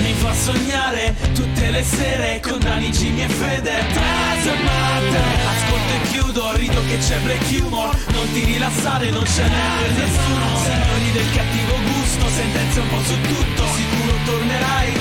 Mi fa sognare tutte le sere con Dani, Jimmy e Fede. Matter Ascolto e chiudo, rido che c'è black humor. Non ti rilassare, non ce n'è per nessuno. Signori del cattivo gusto, sentenze un po' su tutto. Sicuro tornerai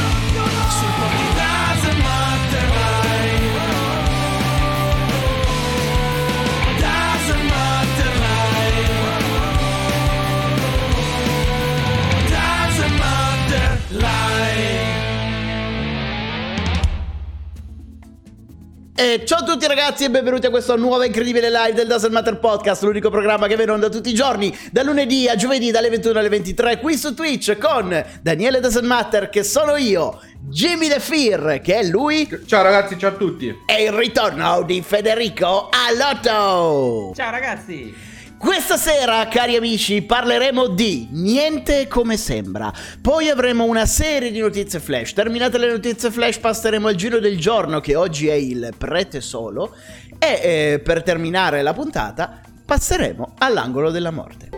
E ciao a tutti ragazzi e benvenuti a questa nuova incredibile live del Doesn't Matter Podcast, l'unico programma che viene onda tutti i giorni, da lunedì a giovedì dalle 21 alle 23 qui su Twitch con Daniele Doesn't Matter che sono io, Jimmy The Fear che è lui Ciao ragazzi, ciao a tutti. e il ritorno di Federico Alotto. Ciao ragazzi! Questa sera, cari amici, parleremo di niente come sembra. Poi avremo una serie di notizie flash. Terminate le notizie flash, passeremo al giro del giorno, che oggi è il prete solo. E eh, per terminare la puntata, passeremo all'angolo della morte.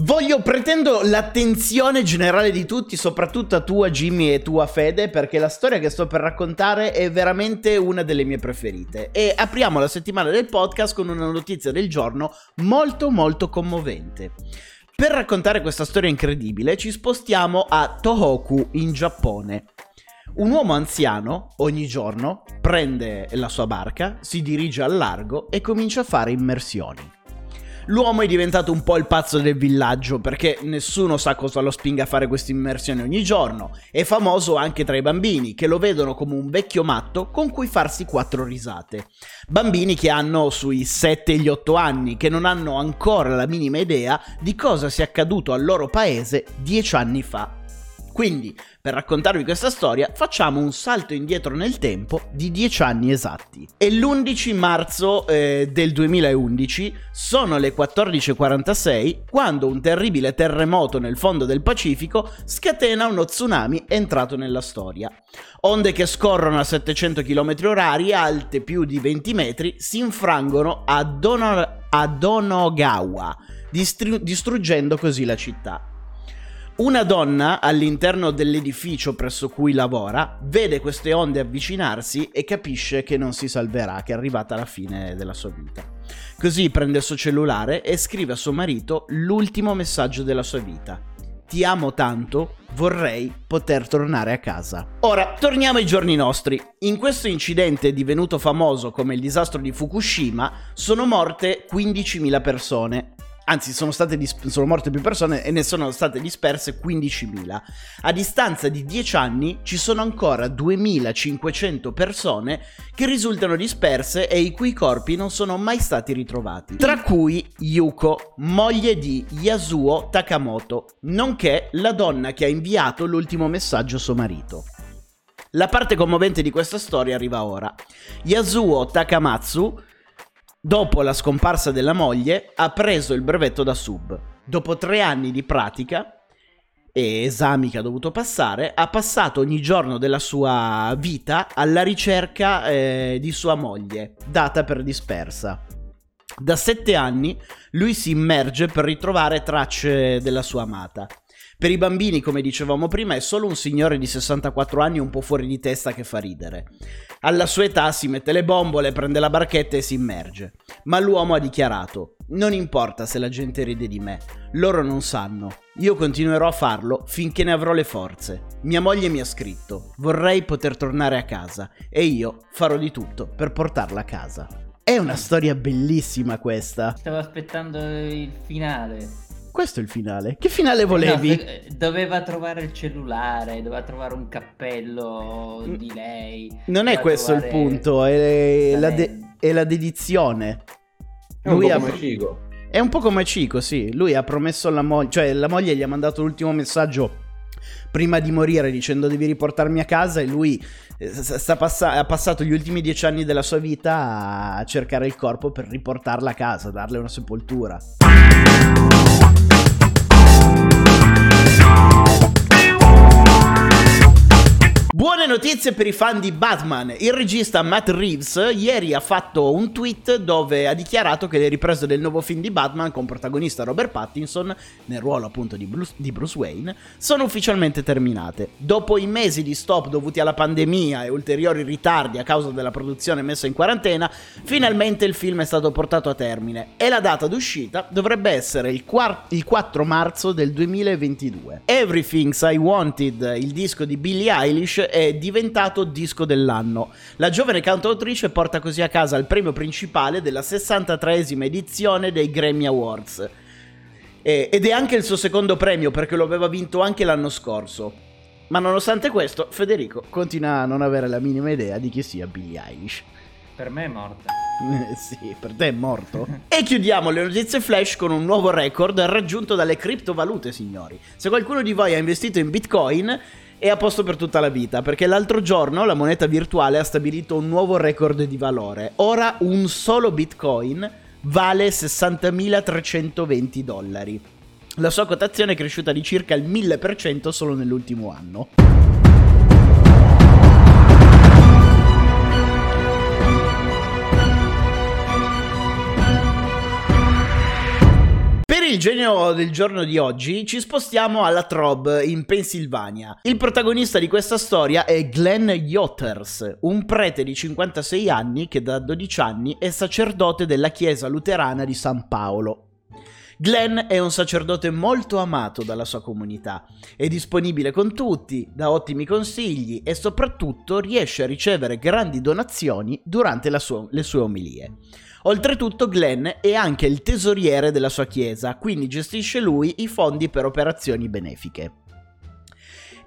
Voglio, pretendo l'attenzione generale di tutti, soprattutto a tua Jimmy e tua Fede, perché la storia che sto per raccontare è veramente una delle mie preferite. E apriamo la settimana del podcast con una notizia del giorno molto molto commovente. Per raccontare questa storia incredibile ci spostiamo a Tohoku in Giappone. Un uomo anziano ogni giorno prende la sua barca, si dirige al largo e comincia a fare immersioni. L'uomo è diventato un po' il pazzo del villaggio perché nessuno sa cosa lo spinga a fare queste immersioni ogni giorno. È famoso anche tra i bambini che lo vedono come un vecchio matto con cui farsi quattro risate. Bambini che hanno sui 7 e gli 8 anni, che non hanno ancora la minima idea di cosa sia accaduto al loro paese dieci anni fa. Quindi, per raccontarvi questa storia, facciamo un salto indietro nel tempo di 10 anni esatti. È l'11 marzo eh, del 2011, sono le 14.46, quando un terribile terremoto nel fondo del Pacifico scatena uno tsunami entrato nella storia. Onde che scorrono a 700 km orari, alte più di 20 metri, si infrangono a, Dono- a Donogawa, distru- distruggendo così la città. Una donna all'interno dell'edificio presso cui lavora vede queste onde avvicinarsi e capisce che non si salverà, che è arrivata alla fine della sua vita. Così prende il suo cellulare e scrive a suo marito l'ultimo messaggio della sua vita. Ti amo tanto, vorrei poter tornare a casa. Ora, torniamo ai giorni nostri. In questo incidente divenuto famoso come il disastro di Fukushima, sono morte 15.000 persone anzi sono, dis- sono morte più persone e ne sono state disperse 15.000. A distanza di 10 anni ci sono ancora 2.500 persone che risultano disperse e i cui corpi non sono mai stati ritrovati, tra cui Yuko, moglie di Yasuo Takamoto, nonché la donna che ha inviato l'ultimo messaggio a suo marito. La parte commovente di questa storia arriva ora. Yasuo Takamatsu Dopo la scomparsa della moglie, ha preso il brevetto da sub. Dopo tre anni di pratica e esami che ha dovuto passare, ha passato ogni giorno della sua vita alla ricerca eh, di sua moglie, data per dispersa. Da sette anni lui si immerge per ritrovare tracce della sua amata. Per i bambini, come dicevamo prima, è solo un signore di 64 anni un po' fuori di testa che fa ridere. Alla sua età si mette le bombole, prende la barchetta e si immerge. Ma l'uomo ha dichiarato: Non importa se la gente ride di me, loro non sanno. Io continuerò a farlo finché ne avrò le forze. Mia moglie mi ha scritto: Vorrei poter tornare a casa e io farò di tutto per portarla a casa. È una storia bellissima questa. Stavo aspettando il finale. Questo è il finale. Che finale volevi? No, se- doveva trovare il cellulare, doveva trovare un cappello di lei. Non è questo il punto, è la, de- è la dedizione. È un Lui po' ha- come Cico. È un po' come Cico, sì. Lui ha promesso alla moglie, cioè la moglie gli ha mandato l'ultimo messaggio prima di morire dicendo devi riportarmi a casa e lui eh, s- sta passa- ha passato gli ultimi dieci anni della sua vita a cercare il corpo per riportarla a casa, darle una sepoltura. Buone notizie per i fan di Batman. Il regista Matt Reeves ieri ha fatto un tweet dove ha dichiarato che le riprese del nuovo film di Batman con protagonista Robert Pattinson, nel ruolo appunto di Bruce, di Bruce Wayne, sono ufficialmente terminate. Dopo i mesi di stop dovuti alla pandemia e ulteriori ritardi a causa della produzione messa in quarantena, finalmente il film è stato portato a termine e la data d'uscita dovrebbe essere il, quar- il 4 marzo del 2022. Everything's I Wanted, il disco di Billie Eilish, è diventato disco dell'anno. La giovane cantautrice porta così a casa il premio principale della 63esima edizione dei Grammy Awards. E- ed è anche il suo secondo premio perché lo aveva vinto anche l'anno scorso. Ma nonostante questo, Federico continua a non avere la minima idea di chi sia Billie Eilish. Per me è morta. Eh, sì, per te è morto. e chiudiamo le notizie flash con un nuovo record raggiunto dalle criptovalute, signori. Se qualcuno di voi ha investito in Bitcoin, è a posto per tutta la vita, perché l'altro giorno la moneta virtuale ha stabilito un nuovo record di valore. Ora un solo Bitcoin vale 60.320 dollari. La sua quotazione è cresciuta di circa il 1000% solo nell'ultimo anno. Il genio del giorno di oggi ci spostiamo alla Trob in Pennsylvania. Il protagonista di questa storia è Glenn Yotters, un prete di 56 anni che da 12 anni è sacerdote della chiesa luterana di San Paolo. Glenn è un sacerdote molto amato dalla sua comunità, è disponibile con tutti, dà ottimi consigli e soprattutto riesce a ricevere grandi donazioni durante sua, le sue omilie. Oltretutto Glenn è anche il tesoriere della sua chiesa, quindi gestisce lui i fondi per operazioni benefiche.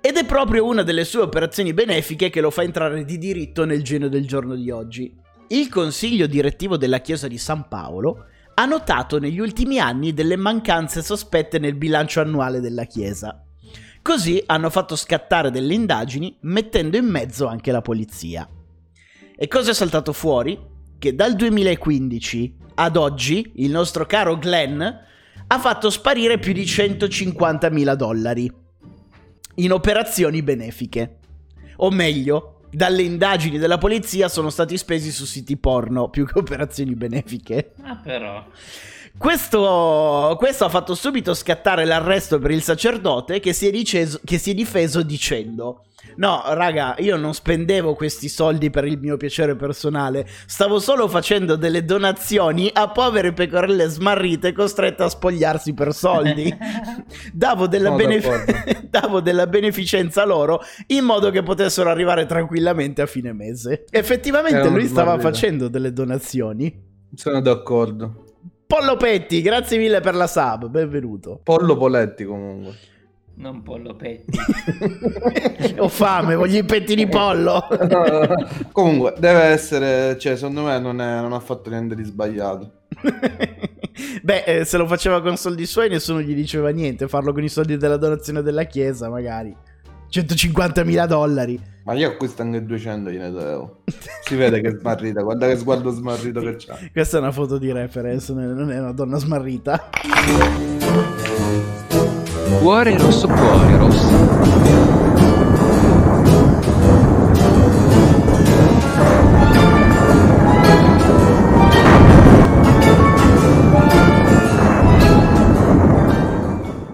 Ed è proprio una delle sue operazioni benefiche che lo fa entrare di diritto nel genio del giorno di oggi. Il consiglio direttivo della chiesa di San Paolo ha notato negli ultimi anni delle mancanze sospette nel bilancio annuale della chiesa. Così hanno fatto scattare delle indagini mettendo in mezzo anche la polizia. E cosa è saltato fuori? Che dal 2015 ad oggi il nostro caro Glenn ha fatto sparire più di 150.000 dollari in operazioni benefiche. O meglio, dalle indagini della polizia sono stati spesi su siti porno più che operazioni benefiche. Ah, però. Questo, questo, ha fatto subito scattare l'arresto per il sacerdote che si, è diceso, che si è difeso dicendo: No, raga, io non spendevo questi soldi per il mio piacere personale, stavo solo facendo delle donazioni a povere pecorelle smarrite costrette a spogliarsi per soldi. Davo della, benef- davo della beneficenza loro in modo che potessero arrivare tranquillamente a fine mese. Effettivamente lui stava facendo delle donazioni. Sono d'accordo. Pollo Petti, grazie mille per la sub, benvenuto. Pollo Poletti comunque. Non pollo petti. Ho fame, voglio i petti di pollo. comunque, deve essere, cioè, secondo me non, è, non ha fatto niente di sbagliato. Beh, eh, se lo faceva con soldi suoi nessuno gli diceva niente, farlo con i soldi della donazione della chiesa magari. 150.000 dollari. Ma io acquisto anche 200 gliene devo. Si vede che è smarrita, guarda che sguardo smarrito che c'ha. Questa è una foto di reference, non è una donna smarrita. Cuore rosso, cuore rosso.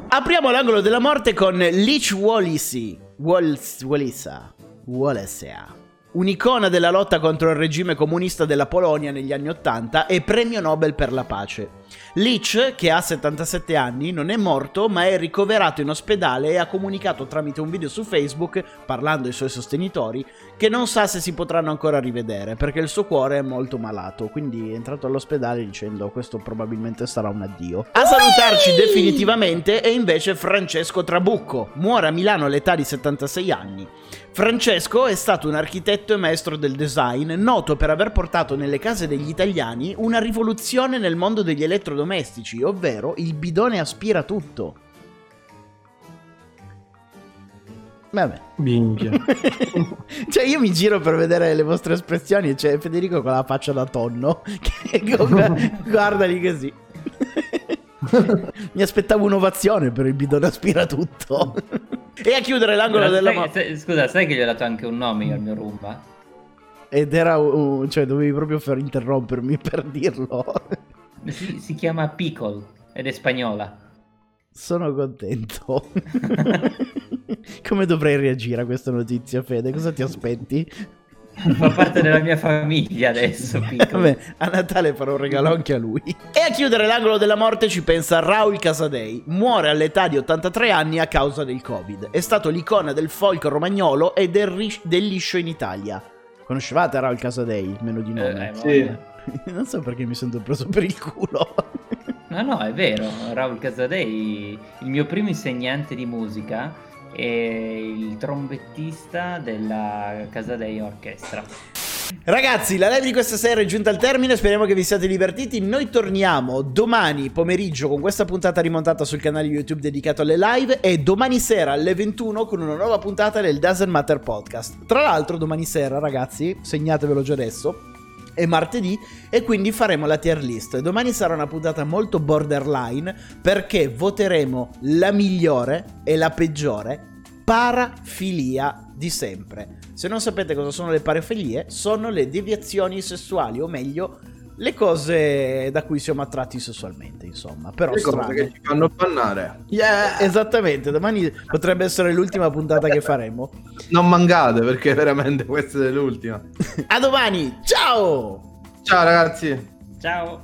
Apriamo l'angolo della morte con Leech Wallisi. Wallisa. Wallisia. Un'icona della lotta contro il regime comunista della Polonia negli anni Ottanta e premio Nobel per la pace. Leach, che ha 77 anni, non è morto ma è ricoverato in ospedale e ha comunicato tramite un video su Facebook, parlando ai suoi sostenitori, che non sa se si potranno ancora rivedere perché il suo cuore è molto malato, quindi è entrato all'ospedale dicendo questo probabilmente sarà un addio. A salutarci definitivamente è invece Francesco Trabucco, muore a Milano all'età di 76 anni. Francesco è stato un architetto e maestro del design, noto per aver portato nelle case degli italiani una rivoluzione nel mondo degli elettrodomestici, ovvero il bidone aspira tutto. Vabbè. Minchia. cioè, io mi giro per vedere le vostre espressioni e c'è Federico con la faccia da tonno. Che guardali così. mi aspettavo un'ovazione per il bidone aspira tutto. E a chiudere l'angolo Scusa, della sai- scusa, sai che gli ho dato anche un nome al mio Roomba? Ed era un... cioè dovevi proprio far interrompermi per dirlo. Si, si chiama Pickle ed è spagnola. Sono contento. Come dovrei reagire a questa notizia, Fede? Cosa ti aspetti? Fa parte della mia famiglia adesso. Vabbè, a Natale farò un regalo anche a lui. E a chiudere l'angolo della morte ci pensa Raul Casadei. Muore all'età di 83 anni a causa del Covid. È stato l'icona del folk romagnolo e del, ris- del liscio in Italia. Conoscevate Raul Casadei? Meno di nome. Eh, Sì. non so perché mi sento preso per il culo. No, no, è vero. Raul Casadei, il mio primo insegnante di musica, è il trombettista della Casadei Orchestra. Ragazzi, la live di questa sera è giunta al termine, speriamo che vi siate divertiti. Noi torniamo domani pomeriggio con questa puntata rimontata sul canale YouTube dedicato alle live e domani sera alle 21 con una nuova puntata del Doesn't Matter Podcast. Tra l'altro domani sera, ragazzi, segnatevelo già adesso, è martedì e quindi faremo la tier list. Domani sarà una puntata molto borderline perché voteremo la migliore e la peggiore parafilia di sempre. Se non sapete cosa sono le parafilie, sono le deviazioni sessuali, o meglio, le cose da cui siamo attratti sessualmente, insomma. Però Le cose strane. che ci fanno bannare. Yeah! Esattamente, domani potrebbe essere l'ultima puntata che faremo. Non mancate perché veramente questa è l'ultima. A domani, ciao! Ciao ragazzi. Ciao!